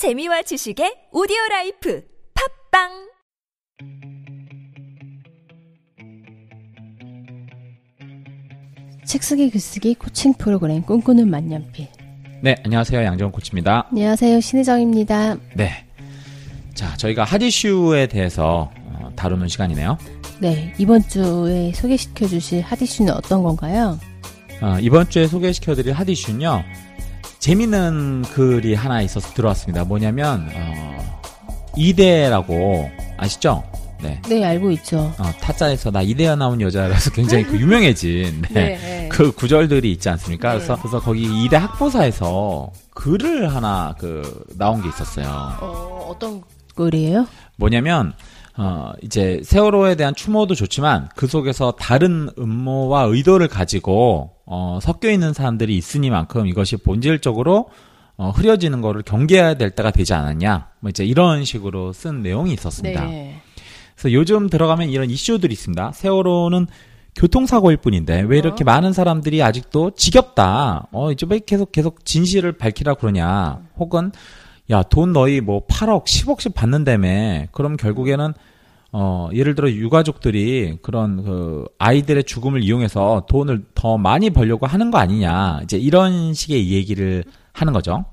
재미와 지식의 오디오 라이프 팟빵 책 쓰기 글쓰기 코칭 프로그램 꿈꾸는 만년필. 네, 안녕하세요. 양정훈 코치입니다. 안녕하세요. 신혜정입니다. 네. 자, 저희가 핫이슈에 대해서 어, 다루는 시간이네요. 네, 이번 주에 소개시켜 주실 핫이슈는 어떤 건가요? 어, 이번 주에 소개시켜 드릴 핫이슈는요. 재밌는 글이 하나 있어서 들어왔습니다. 뭐냐면 어, 이대라고 아시죠? 네. 네, 알고 있죠. 어, 타짜에서 나 이대여 나온 여자라서 굉장히 그 유명해진 네. 네. 그 구절들이 있지 않습니까? 네. 그래서 그래서 거기 이대 학보사에서 글을 하나 그 나온 게 있었어요. 어, 어떤 글이에요? 뭐냐면 어 이제 세월호에 대한 추모도 좋지만 그 속에서 다른 음모와 의도를 가지고 어 섞여 있는 사람들이 있으니만큼 이것이 본질적으로 어 흐려지는 거를 경계해야 될 때가 되지 않았냐 뭐 이제 이런 식으로 쓴 내용이 있었습니다. 네. 그래서 요즘 들어가면 이런 이슈들이 있습니다. 세월호는 교통사고일 뿐인데 왜 이렇게 많은 사람들이 아직도 지겹다. 어, 이제 왜 계속 계속 진실을 밝히라 그러냐. 혹은 야, 돈 너희 뭐 8억, 10억씩 받는다며. 그럼 결국에는 어, 예를 들어 유가족들이 그런 그 아이들의 죽음을 이용해서 돈을 더 많이 벌려고 하는 거 아니냐. 이제 이런 식의 얘기를 하는 거죠.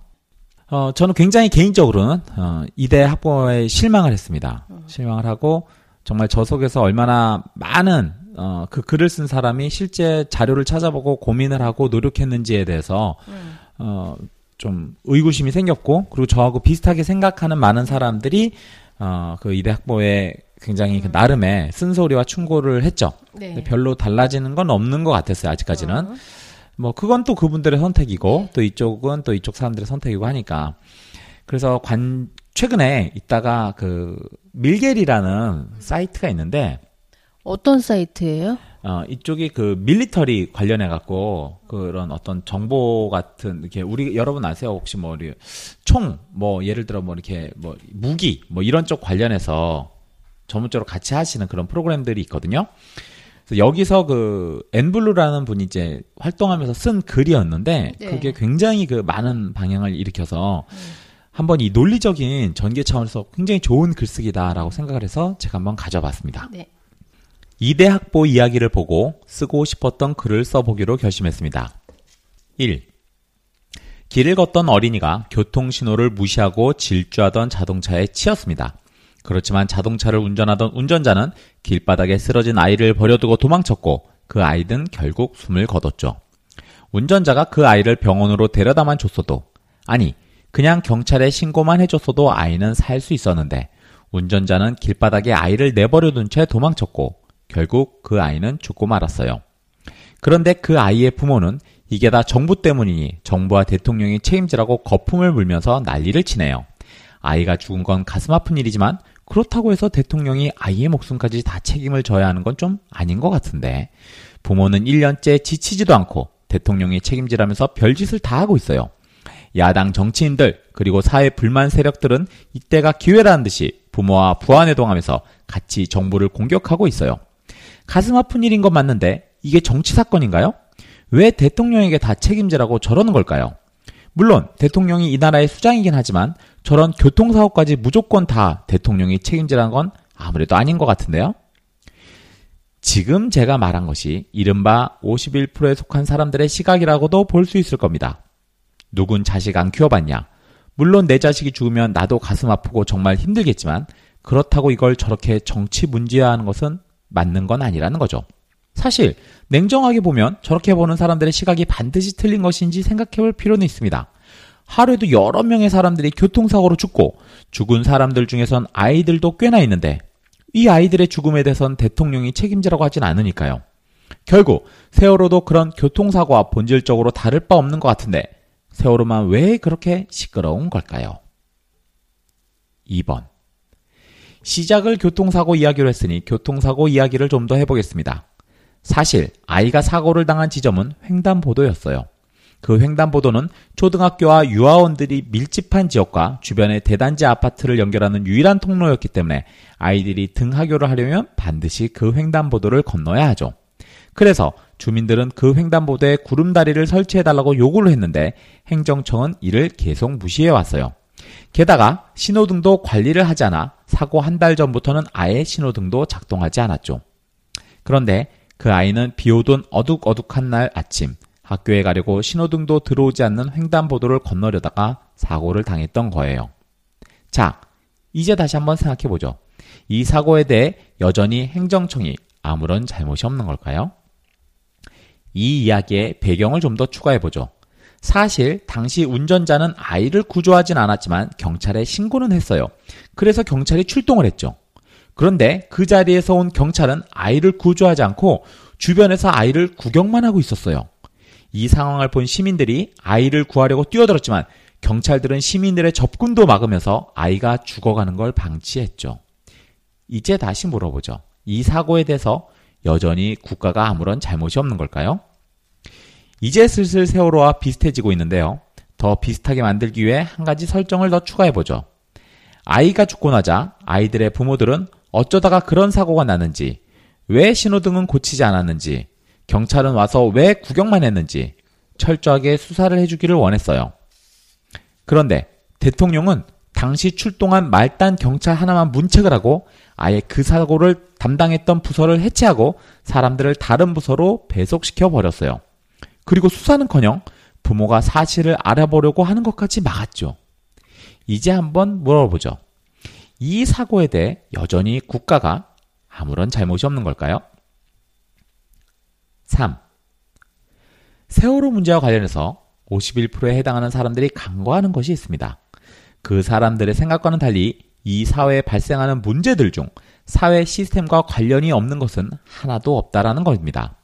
어, 저는 굉장히 개인적으로는, 어, 이대 학부모에 실망을 했습니다. 실망을 하고, 정말 저 속에서 얼마나 많은, 어, 그 글을 쓴 사람이 실제 자료를 찾아보고 고민을 하고 노력했는지에 대해서, 어, 좀 의구심이 생겼고, 그리고 저하고 비슷하게 생각하는 많은 사람들이, 어, 그 이대 학부모에 굉장히 그 나름의 쓴소리와 충고를 했죠. 네. 근데 별로 달라지는 건 없는 것 같았어요, 아직까지는. 뭐 그건 또 그분들의 선택이고 또 이쪽은 또 이쪽 사람들의 선택이고 하니까 그래서 관 최근에 있다가 그 밀겔이라는 사이트가 있는데 어떤 사이트예요? 어 이쪽이 그 밀리터리 관련해 갖고 그런 어떤 정보 같은 이렇게 우리 여러분 아세요 혹시 뭐총뭐 예를 들어 뭐 이렇게 뭐 무기 뭐 이런 쪽 관련해서 전문적으로 같이 하시는 그런 프로그램들이 있거든요. 그래서 여기서 그 엔블루라는 분이 이제 활동하면서 쓴 글이었는데 네. 그게 굉장히 그 많은 반향을 일으켜서 한번 이 논리적인 전개 차원에서 굉장히 좋은 글쓰기다라고 생각을 해서 제가 한번 가져봤습니다. 네. 이대 학보 이야기를 보고 쓰고 싶었던 글을 써보기로 결심했습니다. 1. 길을 걷던 어린이가 교통신호를 무시하고 질주하던 자동차에 치였습니다. 그렇지만 자동차를 운전하던 운전자는 길바닥에 쓰러진 아이를 버려두고 도망쳤고 그 아이는 결국 숨을 거뒀죠. 운전자가 그 아이를 병원으로 데려다만 줬어도 아니 그냥 경찰에 신고만 해줬어도 아이는 살 수 있었는데 운전자는 길바닥에 아이를 내버려 둔 채 도망쳤고 결국 그 아이는 죽고 말았어요. 그런데 그 아이의 부모는 이게 다 정부 때문이니 정부와 대통령이 책임지라고 거품을 물면서 난리를 치네요. 아이가 죽은 건 가슴 아픈 일이지만 그렇다고 해서 대통령이 아이의 목숨까지 다 책임을 져야 하는 건 좀 아닌 것 같은데 부모는 1년째 지치지도 않고 대통령이 책임지라면서 별짓을 다 하고 있어요. 야당 정치인들 그리고 사회 불만 세력들은 이때가 기회라는 듯이 부모와 부안해동하면서 같이 정부를 공격하고 있어요. 가슴 아픈 일인 건 맞는데 이게 정치 사건인가요? 왜 대통령에게 다 책임지라고 저러는 걸까요? 물론 대통령이 이 나라의 수장이긴 하지만 저런 교통사고까지 무조건 다 대통령이 책임지라는 건 아무래도 아닌 것 같은데요. 지금 제가 말한 것이 이른바 51%에 속한 사람들의 시각이라고도 볼 수 있을 겁니다. 누군 자식 안 키워봤냐? 물론 내 자식이 죽으면 나도 가슴 아프고 정말 힘들겠지만 그렇다고 이걸 저렇게 정치 문제화하는 것은 맞는 건 아니라는 거죠. 사실 냉정하게 보면 저렇게 보는 사람들의 시각이 반드시 틀린 것인지 생각해 볼 필요는 있습니다. 하루에도 여러 명의 사람들이 교통사고로 죽고 죽은 사람들 중에선 아이들도 꽤나 있는데 이 아이들의 죽음에 대해선 대통령이 책임지라고 하진 않으니까요. 결국 세월호도 그런 교통사고와 본질적으로 다를 바 없는 것 같은데 세월호만 왜 그렇게 시끄러운 걸까요? 2번 시작을 교통사고 이야기로 했으니 교통사고 이야기를 좀 더 해보겠습니다. 사실 아이가 사고를 당한 지점은 횡단보도였어요. 그 횡단보도는 초등학교와 유아원들이 밀집한 지역과 주변의 대단지 아파트를 연결하는 유일한 통로였기 때문에 아이들이 등하교를 하려면 반드시 그 횡단보도를 건너야 하죠. 그래서 주민들은 그 횡단보도에 구름다리를 설치해달라고 요구를 했는데 행정청은 이를 계속 무시해 왔어요. 게다가 신호등도 관리를 하지 않아 사고 한 달 전부터는 아예 신호등도 작동하지 않았죠. 그런데 그 아이는 비 오던 어둑어둑한 날 아침 학교에 가려고 신호등도 들어오지 않는 횡단보도를 건너려다가 사고를 당했던 거예요. 자, 이제 다시 한번 생각해 보죠. 이 사고에 대해 여전히 행정청이 아무런 잘못이 없는 걸까요? 이 이야기의 배경을 좀 더 추가해 보죠. 사실 당시 운전자는 아이를 구조하진 않았지만 경찰에 신고는 했어요. 그래서 경찰이 출동을 했죠. 그런데 그 자리에서 온 경찰은 아이를 구조하지 않고 주변에서 아이를 구경만 하고 있었어요. 이 상황을 본 시민들이 아이를 구하려고 뛰어들었지만 경찰들은 시민들의 접근도 막으면서 아이가 죽어가는 걸 방치했죠. 이제 다시 물어보죠. 이 사고에 대해서 여전히 국가가 아무런 잘못이 없는 걸까요? 이제 슬슬 세월호와 비슷해지고 있는데요. 더 비슷하게 만들기 위해 한 가지 설정을 더 추가해보죠. 아이가 죽고 나자 아이들의 부모들은 어쩌다가 그런 사고가 나는지, 왜 신호등은 고치지 않았는지, 경찰은 와서 왜 구경만 했는지 철저하게 수사를 해주기를 원했어요. 그런데 대통령은 당시 출동한 말단 경찰 하나만 문책을 하고 아예 그 사고를 담당했던 부서를 해체하고 사람들을 다른 부서로 배속시켜 버렸어요. 그리고 수사는커녕 부모가 사실을 알아보려고 하는 것까지 막았죠. 이제 한번 물어보죠. 이 사고에 대해 여전히 국가가 아무런 잘못이 없는 걸까요? 3. 세월호 문제와 관련해서 51%에 해당하는 사람들이 간과하는 것이 있습니다. 그 사람들의 생각과는 달리 이 사회에 발생하는 문제들 중 사회 시스템과 관련이 없는 것은 하나도 없다라는 것입니다.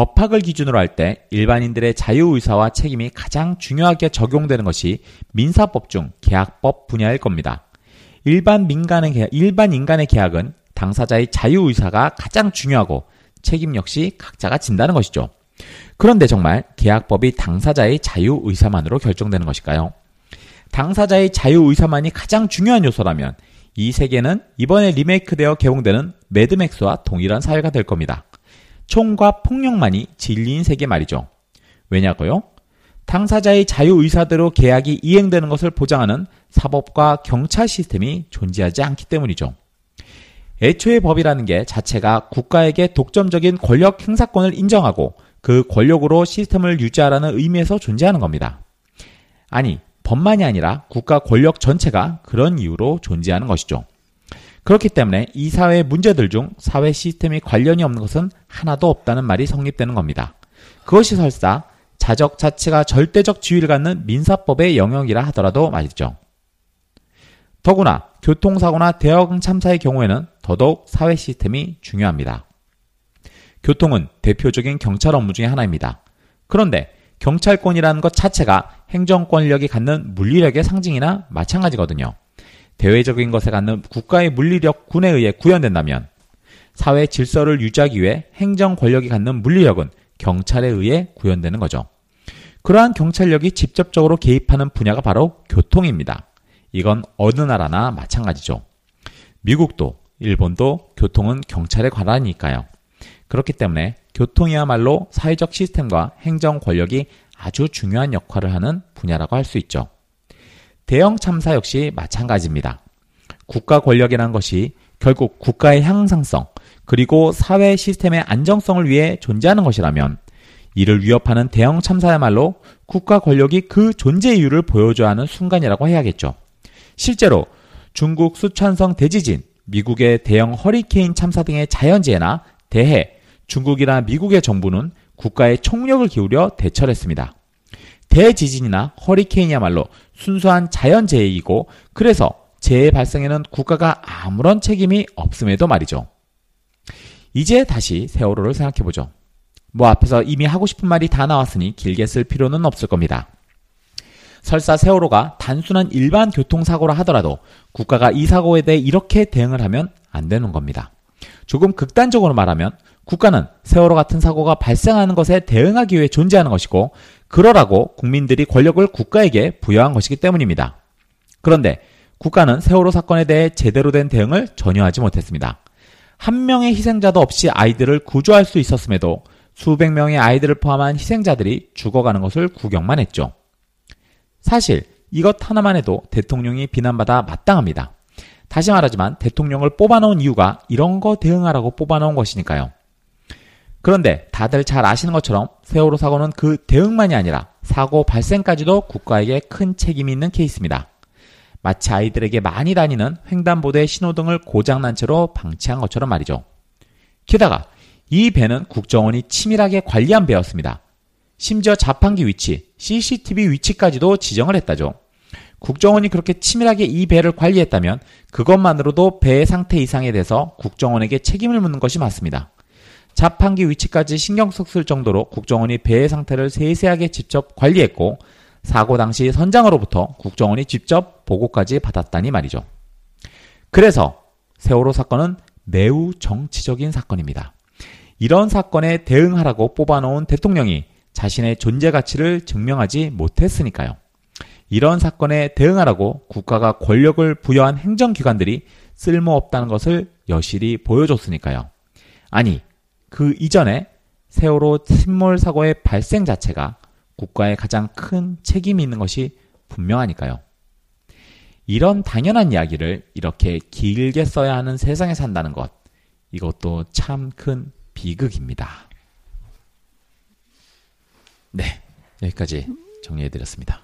법학을 기준으로 할 때 일반인들의 자유의사와 책임이 가장 중요하게 적용되는 것이 민사법 중 계약법 분야일 겁니다. 일반 민간의 계약, 일반 인간의 계약은 당사자의 자유의사가 가장 중요하고 책임 역시 각자가 진다는 것이죠. 그런데 정말 계약법이 당사자의 자유의사만으로 결정되는 것일까요? 당사자의 자유의사만이 가장 중요한 요소라면 이 세계는 이번에 리메이크되어 개봉되는 매드맥스와 동일한 사회가 될 겁니다. 총과 폭력만이 진리인 세계 말이죠. 왜냐고요? 당사자의 자유의사대로 계약이 이행되는 것을 보장하는 사법과 경찰 시스템이 존재하지 않기 때문이죠. 애초에 법이라는 게 자체가 국가에게 독점적인 권력 행사권을 인정하고 그 권력으로 시스템을 유지하라는 의미에서 존재하는 겁니다. 아니, 법만이 아니라 국가 권력 전체가 그런 이유로 존재하는 것이죠. 그렇기 때문에 이 사회의 문제들 중 사회 시스템이 관련이 없는 것은 하나도 없다는 말이 성립되는 겁니다. 그것이 설사 자적 자체가 절대적 지위를 갖는 민사법의 영역이라 하더라도 말이죠. 더구나 교통사고나 대형 참사의 경우에는 더더욱 사회 시스템이 중요합니다. 교통은 대표적인 경찰 업무 중의 하나입니다. 그런데 경찰권이라는 것 자체가 행정권력이 갖는 물리력의 상징이나 마찬가지거든요. 대외적인 것에 갖는 국가의 물리력 군에 의해 구현된다면 사회 질서를 유지하기 위해 행정 권력이 갖는 물리력은 경찰에 의해 구현되는 거죠. 그러한 경찰력이 직접적으로 개입하는 분야가 바로 교통입니다. 이건 어느 나라나 마찬가지죠. 미국도 일본도 교통은 경찰에 관하니까요. 그렇기 때문에 교통이야말로 사회적 시스템과 행정 권력이 아주 중요한 역할을 하는 분야라고 할 수 있죠. 대형 참사 역시 마찬가지입니다. 국가 권력이라는 것이 결국 국가의 향상성 그리고 사회 시스템의 안정성을 위해 존재하는 것이라면 이를 위협하는 대형 참사야말로 국가 권력이 그 존재 이유를 보여줘야 하는 순간이라고 해야겠죠. 실제로 중국 수천성 대지진, 미국의 대형 허리케인 참사 등의 자연재해나 대해, 중국이나 미국의 정부는 국가의 총력을 기울여 대처를 했습니다. 대지진이나 허리케인이야말로 순수한 자연재해이고 그래서 재해 발생에는 국가가 아무런 책임이 없음에도 말이죠. 이제 다시 세월호를 생각해보죠. 뭐 앞에서 이미 하고 싶은 말이 다 나왔으니 길게 쓸 필요는 없을 겁니다. 설사 세월호가 단순한 일반 교통사고라 하더라도 국가가 이 사고에 대해 이렇게 대응을 하면 안 되는 겁니다. 조금 극단적으로 말하면 국가는 세월호 같은 사고가 발생하는 것에 대응하기 위해 존재하는 것이고 그러라고 국민들이 권력을 국가에게 부여한 것이기 때문입니다. 그런데 국가는 세월호 사건에 대해 제대로 된 대응을 전혀 하지 못했습니다. 한 명의 희생자도 없이 아이들을 구조할 수 있었음에도 수백 명의 아이들을 포함한 희생자들이 죽어가는 것을 구경만 했죠. 사실 이것 하나만 해도 대통령이 비난받아 마땅합니다. 다시 말하지만 대통령을 뽑아놓은 이유가 이런 거 대응하라고 뽑아놓은 것이니까요. 그런데 다들 잘 아시는 것처럼 세월호 사고는 그 대응만이 아니라 사고 발생까지도 국가에게 큰 책임이 있는 케이스입니다. 마치 아이들에게 많이 다니는 횡단보도의 신호등을 고장난 채로 방치한 것처럼 말이죠. 게다가 이 배는 국정원이 치밀하게 관리한 배였습니다. 심지어 자판기 위치, CCTV 위치까지도 지정을 했다죠. 국정원이 그렇게 치밀하게 이 배를 관리했다면 그것만으로도 배의 상태 이상에 대해서 국정원에게 책임을 묻는 것이 맞습니다. 자판기 위치까지 신경 썼을 정도로 국정원이 배의 상태를 세세하게 직접 관리했고 사고 당시 선장으로부터 국정원이 직접 보고까지 받았다니 말이죠. 그래서 세월호 사건은 매우 정치적인 사건입니다. 이런 사건에 대응하라고 뽑아놓은 대통령이 자신의 존재 가치를 증명하지 못했으니까요. 이런 사건에 대응하라고 국가가 권력을 부여한 행정기관들이 쓸모없다는 것을 여실히 보여줬으니까요. 아니, 그 이전에 세월호 침몰 사고의 발생 자체가 국가에 가장 큰 책임이 있는 것이 분명하니까요. 이런 당연한 이야기를 이렇게 길게 써야 하는 세상에 산다는 것, 이것도 참 큰 비극입니다. 네, 여기까지 정리해드렸습니다.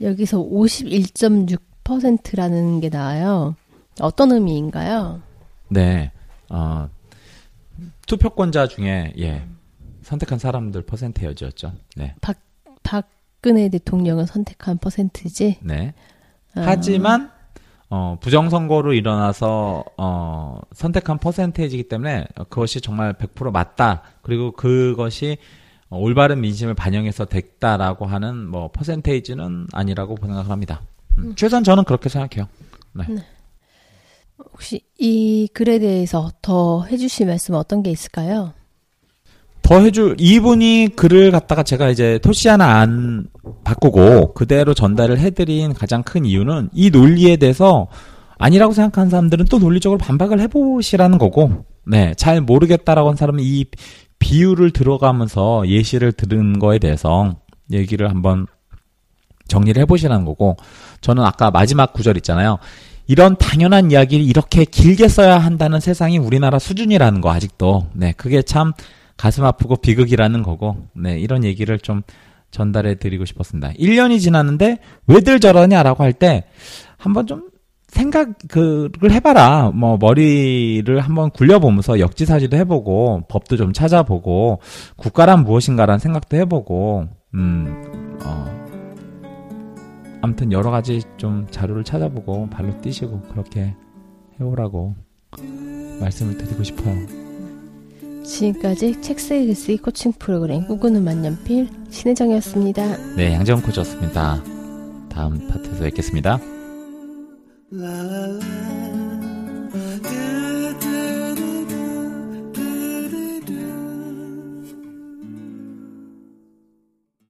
여기서 51.6%라는 게 나와요. 어떤 의미인가요? 네, 어, 투표권자 중에 예 선택한 사람들 퍼센테이지였죠. 네. 박 박근혜 대통령을 선택한 퍼센트지. 네. 아. 하지만 어, 부정선거로 일어나서 어, 선택한 퍼센테이지이기 때문에 그것이 정말 100% 맞다. 그리고 그것이 어, 올바른 민심을 반영해서 됐다라고 하는 뭐 퍼센테이지는 아니라고 생각을 합니다. 음, 최소한 저는 그렇게 생각해요. 네. 혹시 이 글에 대해서 더 해주실 말씀 어떤 게 있을까요? 더 해줄 이분이 글을 갖다가 제가 이제 토시 하나 안 바꾸고 그대로 전달을 해드린 가장 큰 이유는 이 논리에 대해서 아니라고 생각하는 사람들은 또 논리적으로 반박을 해보시라는 거고, 네, 잘 모르겠다라고 한 사람은 이 비유를 들어가면서 예시를 들은 거에 대해서 얘기를 한번 정리를 해보시라는 거고, 저는 아까 마지막 구절 있잖아요. 이런 당연한 이야기를 이렇게 길게 써야 한다는 세상이 우리나라 수준이라는 거 아직도 네 그게 참 가슴 아프고 비극이라는 거고 네 이런 얘기를 좀 전달해 드리고 싶었습니다. 1년이 지났는데 왜들 저러냐라고 할 때 한번 좀 생각을 해봐라. 뭐 머리를 한번 굴려보면서 역지사지도 해보고 법도 좀 찾아보고 국가란 무엇인가라는 생각도 해보고 음 어. 아무튼 여러 가지 좀 자료를 찾아보고 발로 뛰시고 그렇게 해오라고 말씀을 드리고 싶어요. 지금까지 책 쓰기 코칭 프로그램 꿈꾸는 만년필 신혜정이었습니다. 네, 양재원 코치였습니다. 다음 파트에서 뵙겠습니다.